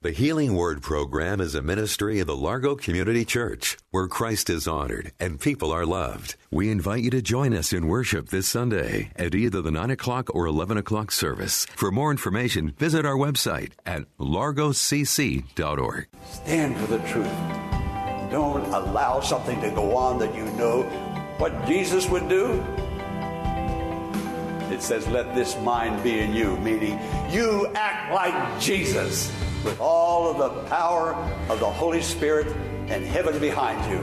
The Healing Word program is a ministry of the Largo Community Church where Christ is honored and people are loved. We invite you to join us in worship this Sunday at either the 9 o'clock or 11 o'clock service. For more information, visit our website at largocc.org. Stand for the truth. Don't allow something to go on that you know what Jesus would do. It says, Let this mind be in you, meaning you act like Jesus with all of the power of the Holy Spirit and heaven behind you.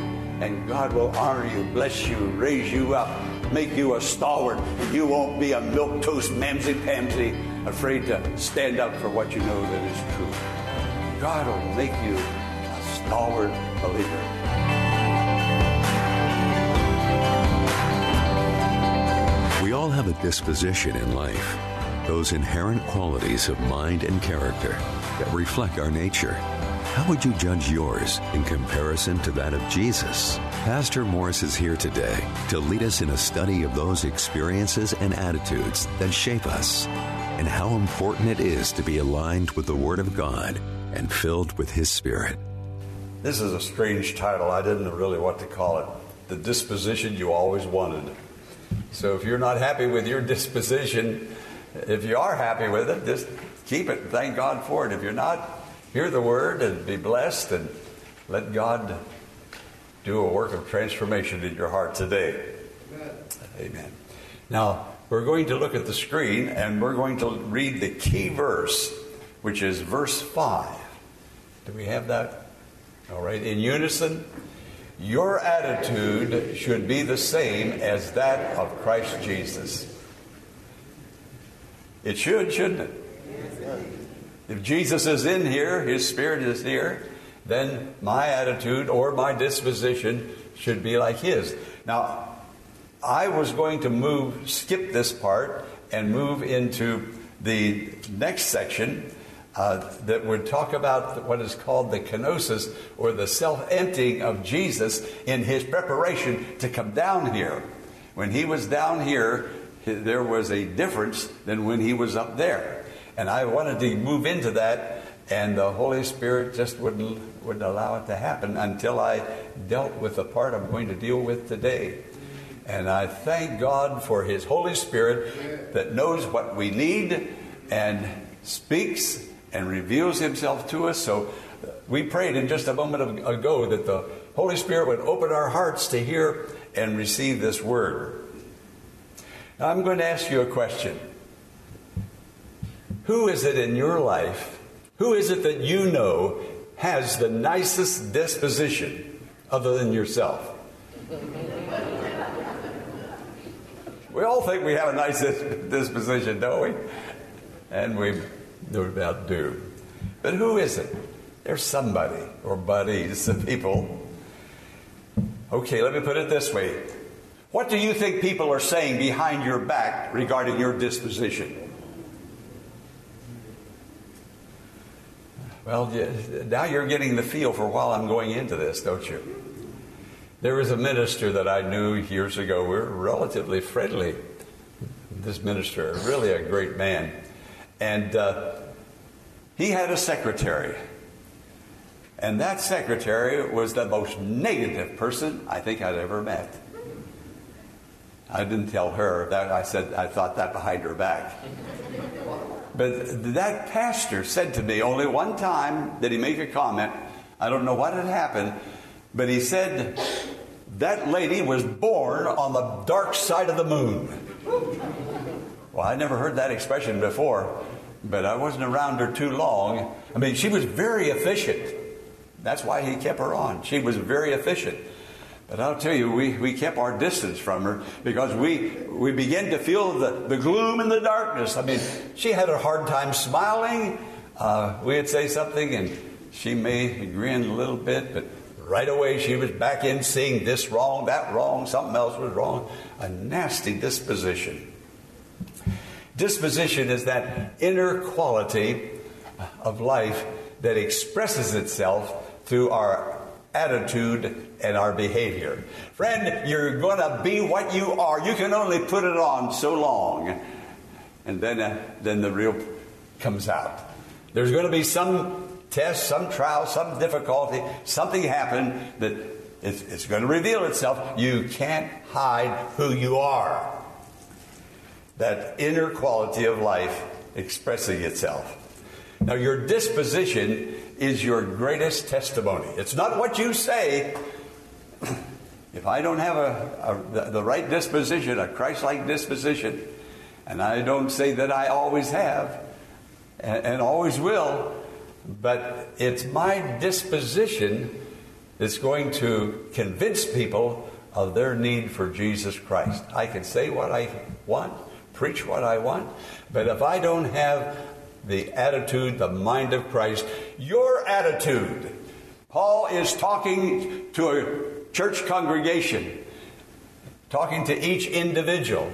And God will honor you, bless you, raise you up, make you a stalwart. You won't be a milk toast mamsy pamsy, afraid to stand up for what you know that is true. God will make you a stalwart believer. We all have a disposition in life, those inherent qualities of mind and character that reflect our nature. How would you judge yours in comparison to that of Jesus? Pastor Morris is here today to lead us in a study of those experiences and attitudes that shape us and how important it is to be aligned with the Word of God and filled with His Spirit. This is a strange title. I didn't know really what to call it. The disposition you always wanted. So if you're not happy with your disposition, if you are happy with it, just keep it. Thank God for it. If you're not, hear the word and be blessed and let God do a work of transformation in your heart today. Amen. Amen. Now, we're going to look at the screen and we're going to read the key verse, which is verse 5. Do we have that? All right, in unison. Your attitude should be the same as that of Christ Jesus. It should, shouldn't it? If Jesus is in here, His Spirit is here, then my attitude or my disposition should be like His. Now, I was going to move, skip this part, and move into the next section uh, that would talk about what is called the kenosis or the self emptying of Jesus in his preparation to come down here. When he was down here, there was a difference than when he was up there. And I wanted to move into that, and the Holy Spirit just wouldn't, wouldn't allow it to happen until I dealt with the part I'm going to deal with today. And I thank God for His Holy Spirit that knows what we need and speaks and reveals Himself to us. So uh, we prayed in just a moment ago that the Holy Spirit would open our hearts to hear and receive this word. Now I'm going to ask you a question. Who is it in your life? Who is it that you know has the nicest disposition other than yourself? we all think we have a nice disposition, don't we? And we no doubt do. But who is it? There's somebody or buddies of people. Okay, let me put it this way. What do you think people are saying behind your back regarding your disposition? Well, now you're getting the feel for while I'm going into this, don't you? There was a minister that I knew years ago. We were relatively friendly. This minister, really a great man. And uh, he had a secretary. And that secretary was the most negative person I think I'd ever met. I didn't tell her that. I said I thought that behind her back. But that pastor said to me only one time did he make a comment. I don't know what had happened, but he said that lady was born on the dark side of the moon. Well, I never heard that expression before, but I wasn't around her too long. I mean, she was very efficient. That's why he kept her on. She was very efficient. But I'll tell you, we, we kept our distance from her because we, we began to feel the, the gloom and the darkness. I mean, she had a hard time smiling. uh, we'd say something and she may grin a little bit, but right away she was back in seeing this wrong, that wrong, something else was wrong. A nasty disposition. Disposition is that inner quality of life that expresses itself through our attitude and our behavior. Friend, you're going to be what you are. You can only put it on so long. And then, uh, then the real comes out. There's going to be some test, some trial, some difficulty, something happen that it's, it's going to reveal itself. You can't hide who you are. That inner quality of life expressing itself. Now, your disposition is your greatest testimony. It's not what you say. If I don't have a, a the right disposition, a Christ like disposition, and I don't say that I always have and, and always will, but it's my disposition that's going to convince people of their need for Jesus Christ. I can say what I want, preach what I want, but if I don't have the attitude, the mind of Christ, your attitude, Paul is talking to a church congregation, talking to each individual.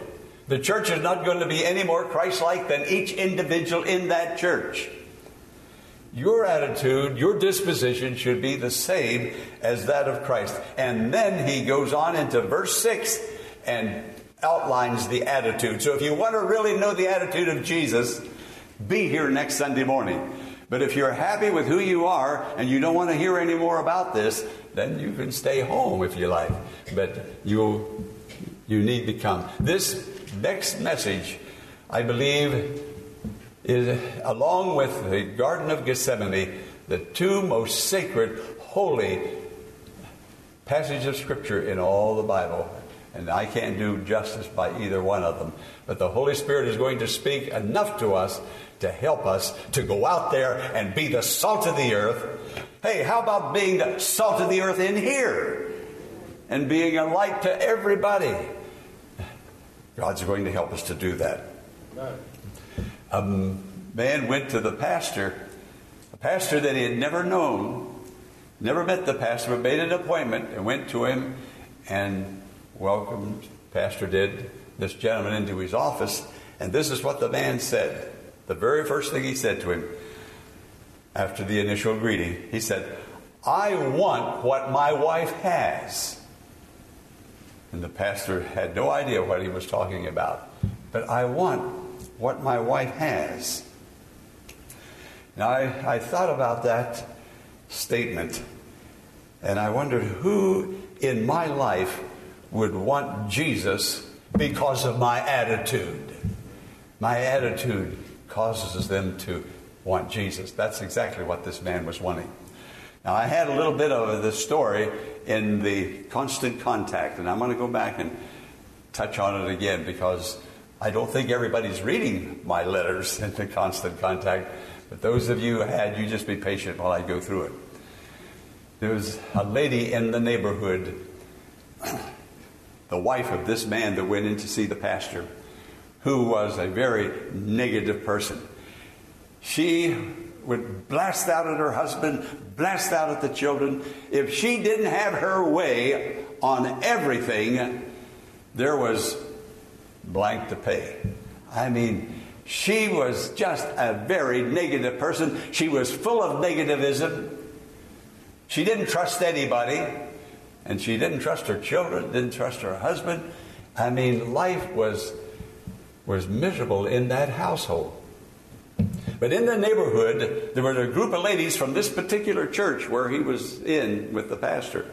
The church is not going to be any more Christ like than each individual in that church. Your attitude, your disposition should be the same as that of Christ. And then he goes on into verse 6 and outlines the attitude. So if you want to really know the attitude of Jesus, be here next Sunday morning. But if you're happy with who you are and you don't want to hear any more about this, then you can stay home if you like. But you you need to come. This next message, I believe, is along with the Garden of Gethsemane, the two most sacred, holy passages of Scripture in all the Bible. And I can't do justice by either one of them. But the Holy Spirit is going to speak enough to us to help us to go out there and be the salt of the earth. Hey, how about being the salt of the earth in here? And being a light to everybody. God's going to help us to do that. A man went to the pastor, a pastor that he had never known, never met the pastor, but made an appointment and went to him and welcomed, pastor did, this gentleman into his office. And this is what the man said. The very first thing he said to him after the initial greeting, he said, I want what my wife has. And the pastor had no idea what he was talking about. But I want what my wife has. Now, I, I thought about that statement, and I wondered who in my life would want Jesus because of my attitude. My attitude causes them to want Jesus. That's exactly what this man was wanting. Now, I had a little bit of this story in the constant contact, and I'm going to go back and touch on it again because I don't think everybody's reading my letters in the constant contact. But those of you who had, you just be patient while I go through it. There was a lady in the neighborhood, the wife of this man that went in to see the pastor, who was a very negative person. She would blast out at her husband, blast out at the children. If she didn't have her way on everything, there was blank to pay. I mean, she was just a very negative person. She was full of negativism. She didn't trust anybody, and she didn't trust her children, didn't trust her husband. I mean, life was was miserable in that household. But in the neighborhood, there was a group of ladies from this particular church where he was in with the pastor.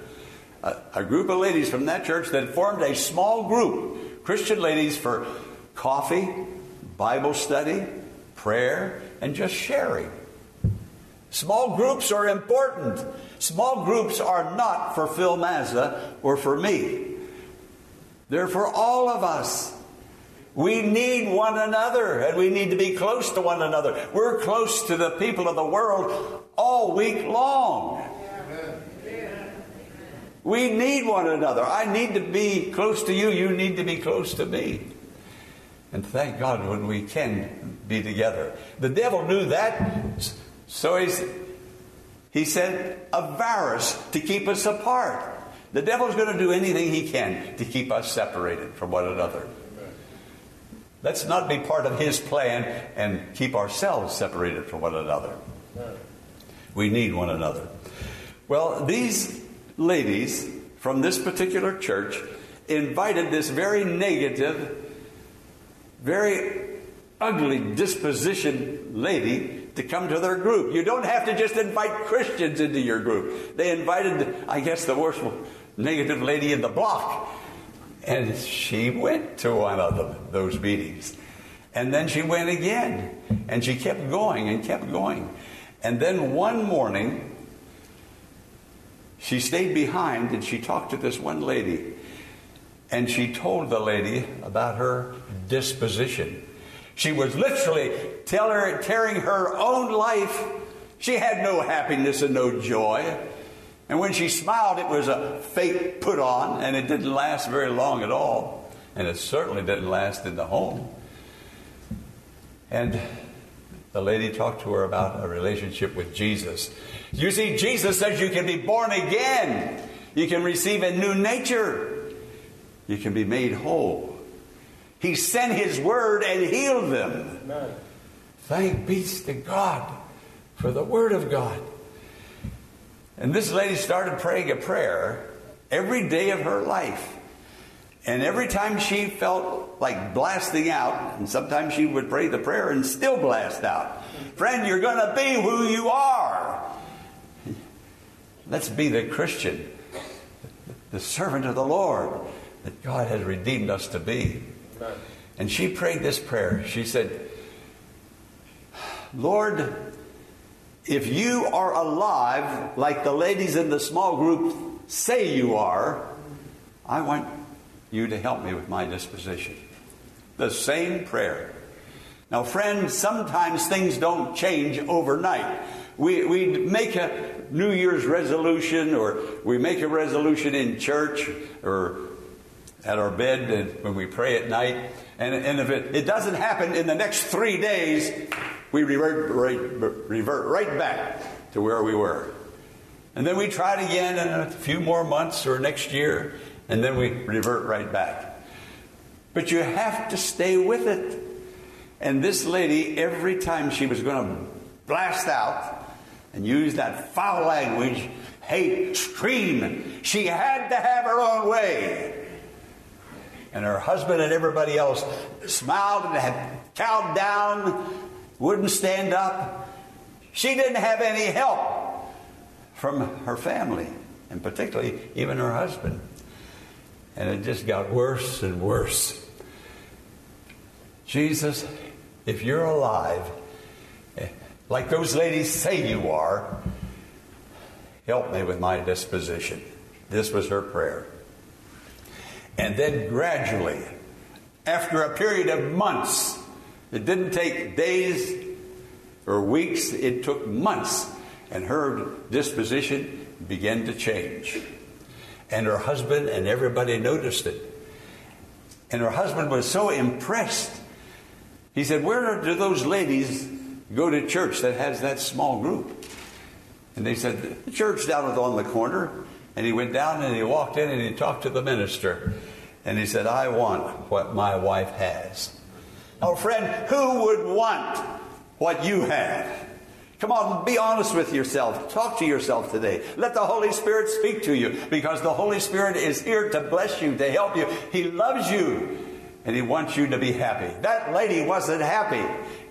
A, a group of ladies from that church that formed a small group, Christian ladies, for coffee, Bible study, prayer, and just sharing. Small groups are important. Small groups are not for Phil Mazza or for me. They're for all of us. We need one another and we need to be close to one another. We're close to the people of the world all week long. We need one another. I need to be close to you. You need to be close to me. And thank God when we can be together. The devil knew that So he's, he sent a virus to keep us apart. The devil's going to do anything he can to keep us separated from one another. Let's not be part of his plan and keep ourselves separated from one another. We need one another. Well, these ladies from this particular church invited this very negative, very ugly disposition lady to come to their group. You don't have to just invite Christians into your group. They invited, I guess, the worst negative lady in the block. And she went to one of them, those meetings. And then she went again. And she kept going and kept going. And then one morning, she stayed behind and she talked to this one lady. And she told the lady about her disposition. She was literally tearing her own life. She had no happiness and no joy. And when she smiled, it was a fake put on, and it didn't last very long at all. And it certainly didn't last in the home. And the lady talked to her about a relationship with Jesus. You see, Jesus says you can be born again, you can receive a new nature, you can be made whole. He sent His word and healed them. Amen. Thank be to God for the word of God. And this lady started praying a prayer every day of her life. And every time she felt like blasting out, and sometimes she would pray the prayer and still blast out. Friend, you're going to be who you are. Let's be the Christian, the servant of the Lord that God has redeemed us to be. And she prayed this prayer. She said, Lord, if you are alive, like the ladies in the small group say you are, I want you to help me with my disposition. The same prayer. Now, friends, sometimes things don't change overnight. We, we make a New Year's resolution or we make a resolution in church or at our bed and when we pray at night. And, and if it, it doesn't happen in the next three days, we revert right, revert right back to where we were. And then we try it again in a few more months or next year, and then we revert right back. But you have to stay with it. And this lady, every time she was going to blast out and use that foul language, hate, scream, she had to have her own way. And her husband and everybody else smiled and had cowed down wouldn't stand up. She didn't have any help from her family, and particularly even her husband. And it just got worse and worse. Jesus, if you're alive, like those ladies say you are, help me with my disposition. This was her prayer. And then gradually, after a period of months, it didn't take days or weeks, it took months. And her disposition began to change. And her husband and everybody noticed it. And her husband was so impressed. He said, Where do those ladies go to church that has that small group? And they said, The church down on the corner. And he went down and he walked in and he talked to the minister. And he said, I want what my wife has. Oh, friend, who would want what you have? Come on, be honest with yourself. Talk to yourself today. Let the Holy Spirit speak to you because the Holy Spirit is here to bless you, to help you. He loves you and He wants you to be happy. That lady wasn't happy.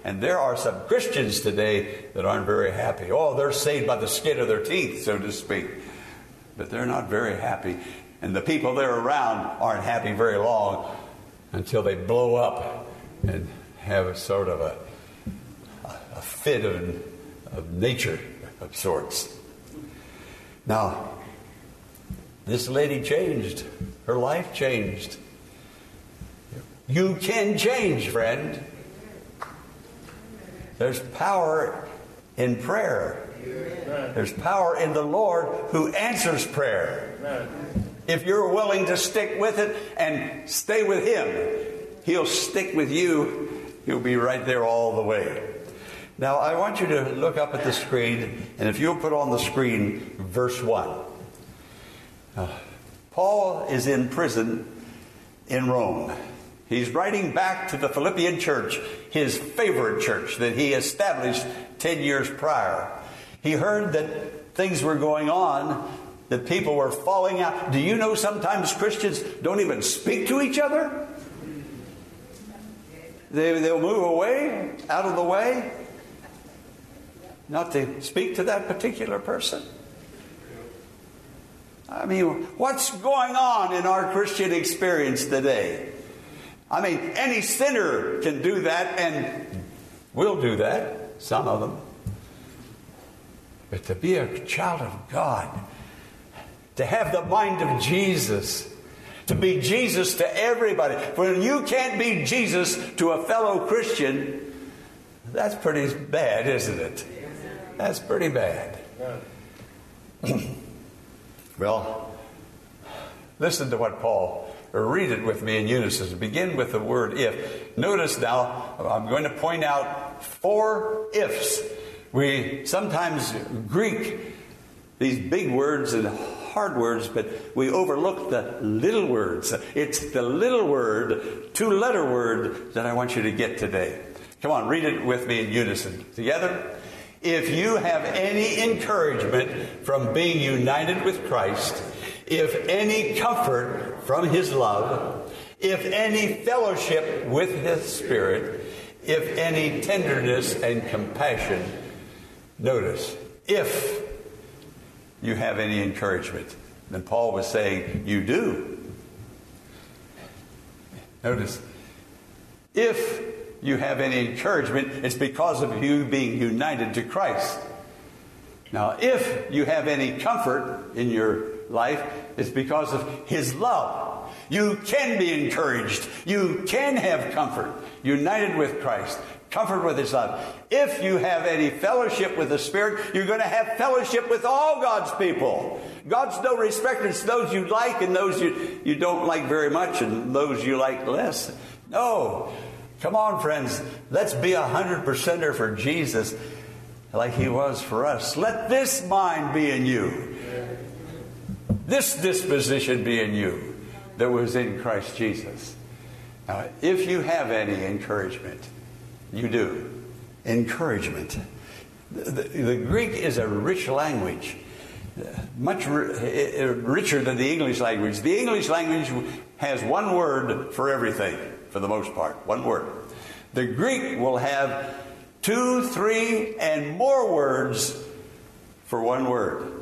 And there are some Christians today that aren't very happy. Oh, they're saved by the skin of their teeth, so to speak. But they're not very happy. And the people they're around aren't happy very long until they blow up and have a sort of a, a fit of, of nature of sorts. Now, this lady changed. Her life changed. You can change, friend. There's power in prayer. There's power in the Lord who answers prayer. If you're willing to stick with it and stay with Him, He'll stick with you. He'll be right there all the way. Now, I want you to look up at the screen, and if you'll put on the screen verse 1. Uh, Paul is in prison in Rome. He's writing back to the Philippian church, his favorite church that he established 10 years prior. He heard that things were going on, that people were falling out. Do you know sometimes Christians don't even speak to each other? They, they'll move away, out of the way, not to speak to that particular person. I mean, what's going on in our Christian experience today? I mean, any sinner can do that and will do that, some of them. But to be a child of God, to have the mind of Jesus, to be Jesus to everybody. When you can't be Jesus to a fellow Christian, that's pretty bad, isn't it? That's pretty bad. well, listen to what Paul, or read it with me in unison. Begin with the word if. Notice now, I'm going to point out four ifs. We sometimes Greek these big words and hard words, but we overlook the little words. It's the little word, two letter word that I want you to get today. Come on, read it with me in unison. Together. If you have any encouragement from being united with Christ, if any comfort from His love, if any fellowship with His Spirit, if any tenderness and compassion, notice, if you have any encouragement. And Paul was saying, You do. Notice, if you have any encouragement, it's because of you being united to Christ. Now, if you have any comfort in your life, it's because of His love. You can be encouraged. You can have comfort united with Christ comfort with his love. If you have any fellowship with the Spirit, you're going to have fellowship with all God's people. God's no respecter. It's those you like and those you, you don't like very much and those you like less. No. Come on, friends. Let's be a hundred percenter for Jesus like he was for us. Let this mind be in you. This disposition be in you that was in Christ Jesus. Now, if you have any encouragement, you do. Encouragement. The, the, the Greek is a rich language, much eh, eh, richer than the English language. The English language has one word for everything, for the most part, one word. The Greek will have two, three, and more words for one word.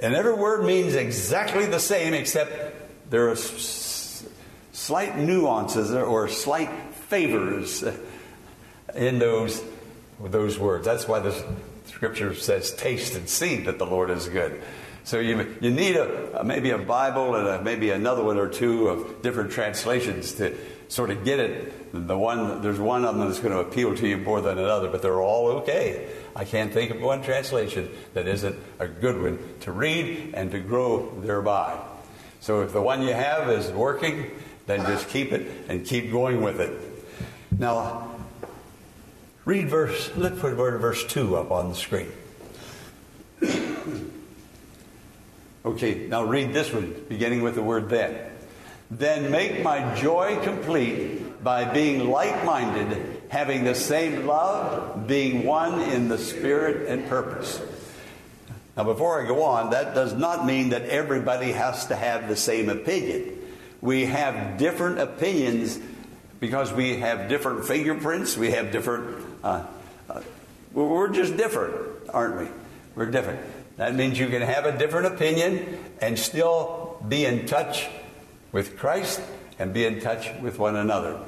And every word means exactly the same, except there are slight nuances or slight favors in those, those words. That's why the scripture says, taste and see that the Lord is good. So you, you need a, maybe a Bible and a, maybe another one or two of different translations to sort of get it. The one there's one of them that's going to appeal to you more than another, but they're all okay. I can't think of one translation that isn't a good one to read and to grow thereby. So if the one you have is working, then just keep it and keep going with it. Now, read verse, let's put verse 2 up on the screen. okay, now read this one, beginning with the word then. Then make my joy complete by being like minded, having the same love, being one in the spirit and purpose. Now, before I go on, that does not mean that everybody has to have the same opinion. We have different opinions because we have different fingerprints, we have different. Uh, uh, we're just different, aren't we? We're different. That means you can have a different opinion and still be in touch with Christ and be in touch with one another.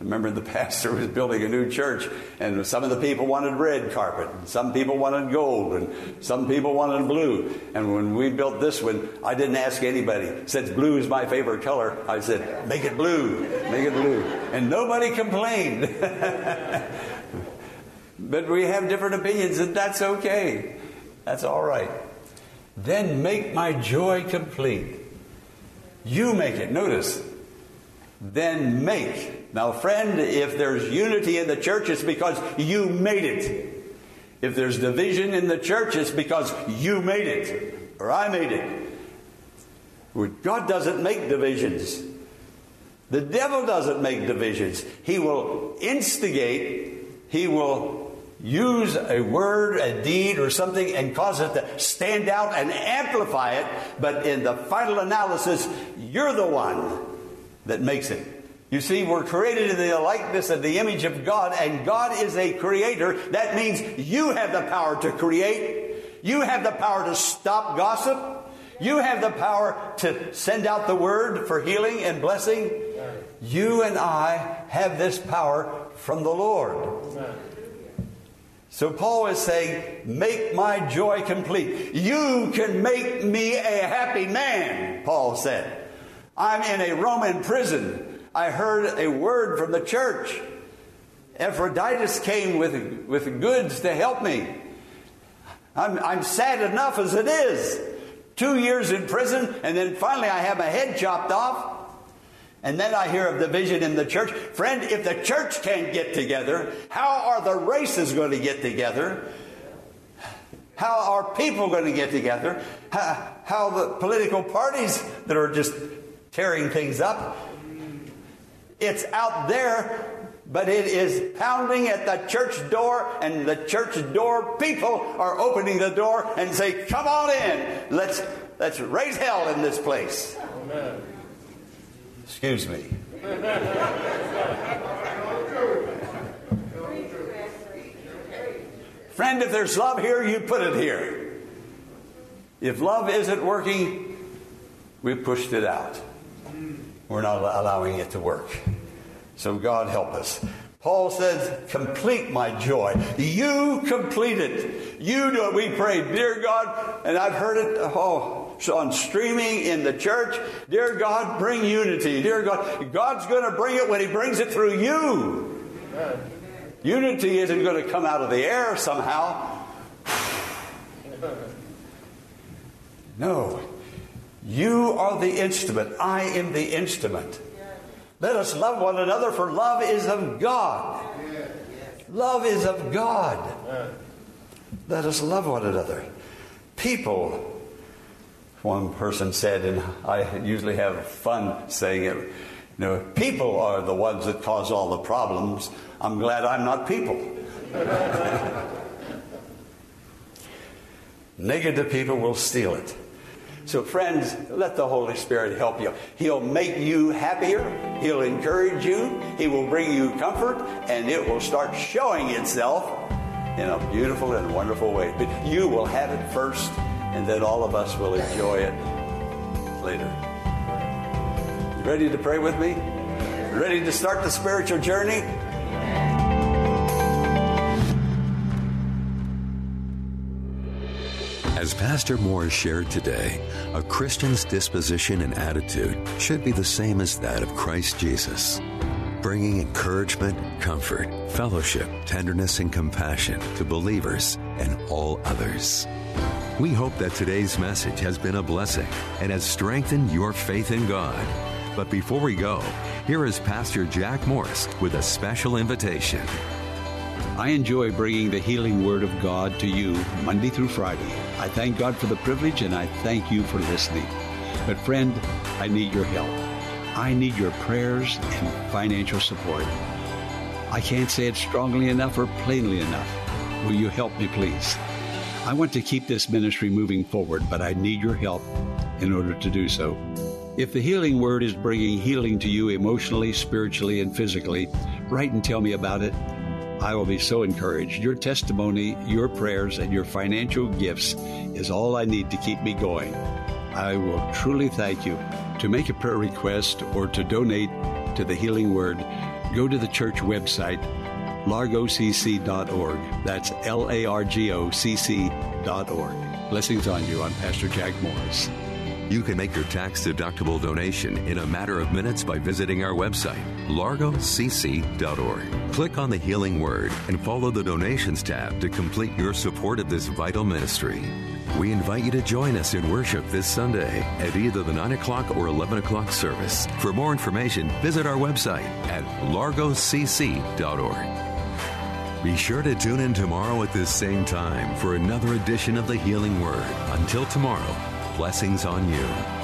Remember the pastor was building a new church, and some of the people wanted red carpet, and some people wanted gold, and some people wanted blue. And when we built this one, I didn't ask anybody. Since blue is my favorite color, I said, make it blue, make it blue. And nobody complained. but we have different opinions, and that's okay. That's all right. Then make my joy complete. You make it. Notice, then make. Now, friend, if there's unity in the church, it's because you made it. If there's division in the church, it's because you made it or I made it. God doesn't make divisions. The devil doesn't make divisions. He will instigate, he will use a word, a deed, or something and cause it to stand out and amplify it. But in the final analysis, you're the one that makes it. You see, we're created in the likeness of the image of God, and God is a creator. That means you have the power to create. You have the power to stop gossip. You have the power to send out the word for healing and blessing. You and I have this power from the Lord. So Paul is saying, Make my joy complete. You can make me a happy man, Paul said. I'm in a Roman prison. I heard a word from the church. Epaphroditus came with, with goods to help me. I'm, I'm sad enough as it is. Two years in prison, and then finally I have my head chopped off. And then I hear of division in the church. Friend, if the church can't get together, how are the races going to get together? How are people going to get together? How, how the political parties that are just tearing things up? It's out there, but it is pounding at the church door, and the church door people are opening the door and say, Come on in. Let's let's raise hell in this place. Amen. Excuse me. Friend, if there's love here, you put it here. If love isn't working, we've pushed it out. We're not allowing it to work. So God help us. Paul says, complete my joy. You complete it. You do it. We pray, dear God, and I've heard it, oh, on streaming in the church. Dear God, bring unity. Dear God, God's going to bring it when He brings it through you. Amen. Unity isn't going to come out of the air somehow. No. You are the instrument. I am the instrument. Let us love one another, for love is of God. Love is of God. Let us love one another. People, one person said, and I usually have fun saying it, you know, people are the ones that cause all the problems. I'm glad I'm not people. Negative people will steal it. So, friends, let the Holy Spirit help you. He'll make you happier, He'll encourage you, He will bring you comfort, and it will start showing itself in a beautiful and wonderful way. But you will have it first, and then all of us will enjoy it later. You ready to pray with me? Ready to start the spiritual journey? As Pastor Moore shared today, a Christian's disposition and attitude should be the same as that of Christ Jesus, bringing encouragement, comfort, fellowship, tenderness, and compassion to believers and all others. We hope that today's message has been a blessing and has strengthened your faith in God. But before we go, here is Pastor Jack Morris with a special invitation. I enjoy bringing the healing word of God to you Monday through Friday. I thank God for the privilege and I thank you for listening. But, friend, I need your help. I need your prayers and financial support. I can't say it strongly enough or plainly enough. Will you help me, please? I want to keep this ministry moving forward, but I need your help in order to do so. If the healing word is bringing healing to you emotionally, spiritually, and physically, write and tell me about it I will be so encouraged. Your testimony, your prayers, and your financial gifts is all I need to keep me going. I will truly thank you. To make a prayer request or to donate to the Healing Word, go to the church website, largocc.org. That's L A R G O C C.org. Blessings on you. I'm Pastor Jack Morris. You can make your tax deductible donation in a matter of minutes by visiting our website, largocc.org. Click on the Healing Word and follow the Donations tab to complete your support of this vital ministry. We invite you to join us in worship this Sunday at either the 9 o'clock or 11 o'clock service. For more information, visit our website at largocc.org. Be sure to tune in tomorrow at this same time for another edition of the Healing Word. Until tomorrow, blessings on you.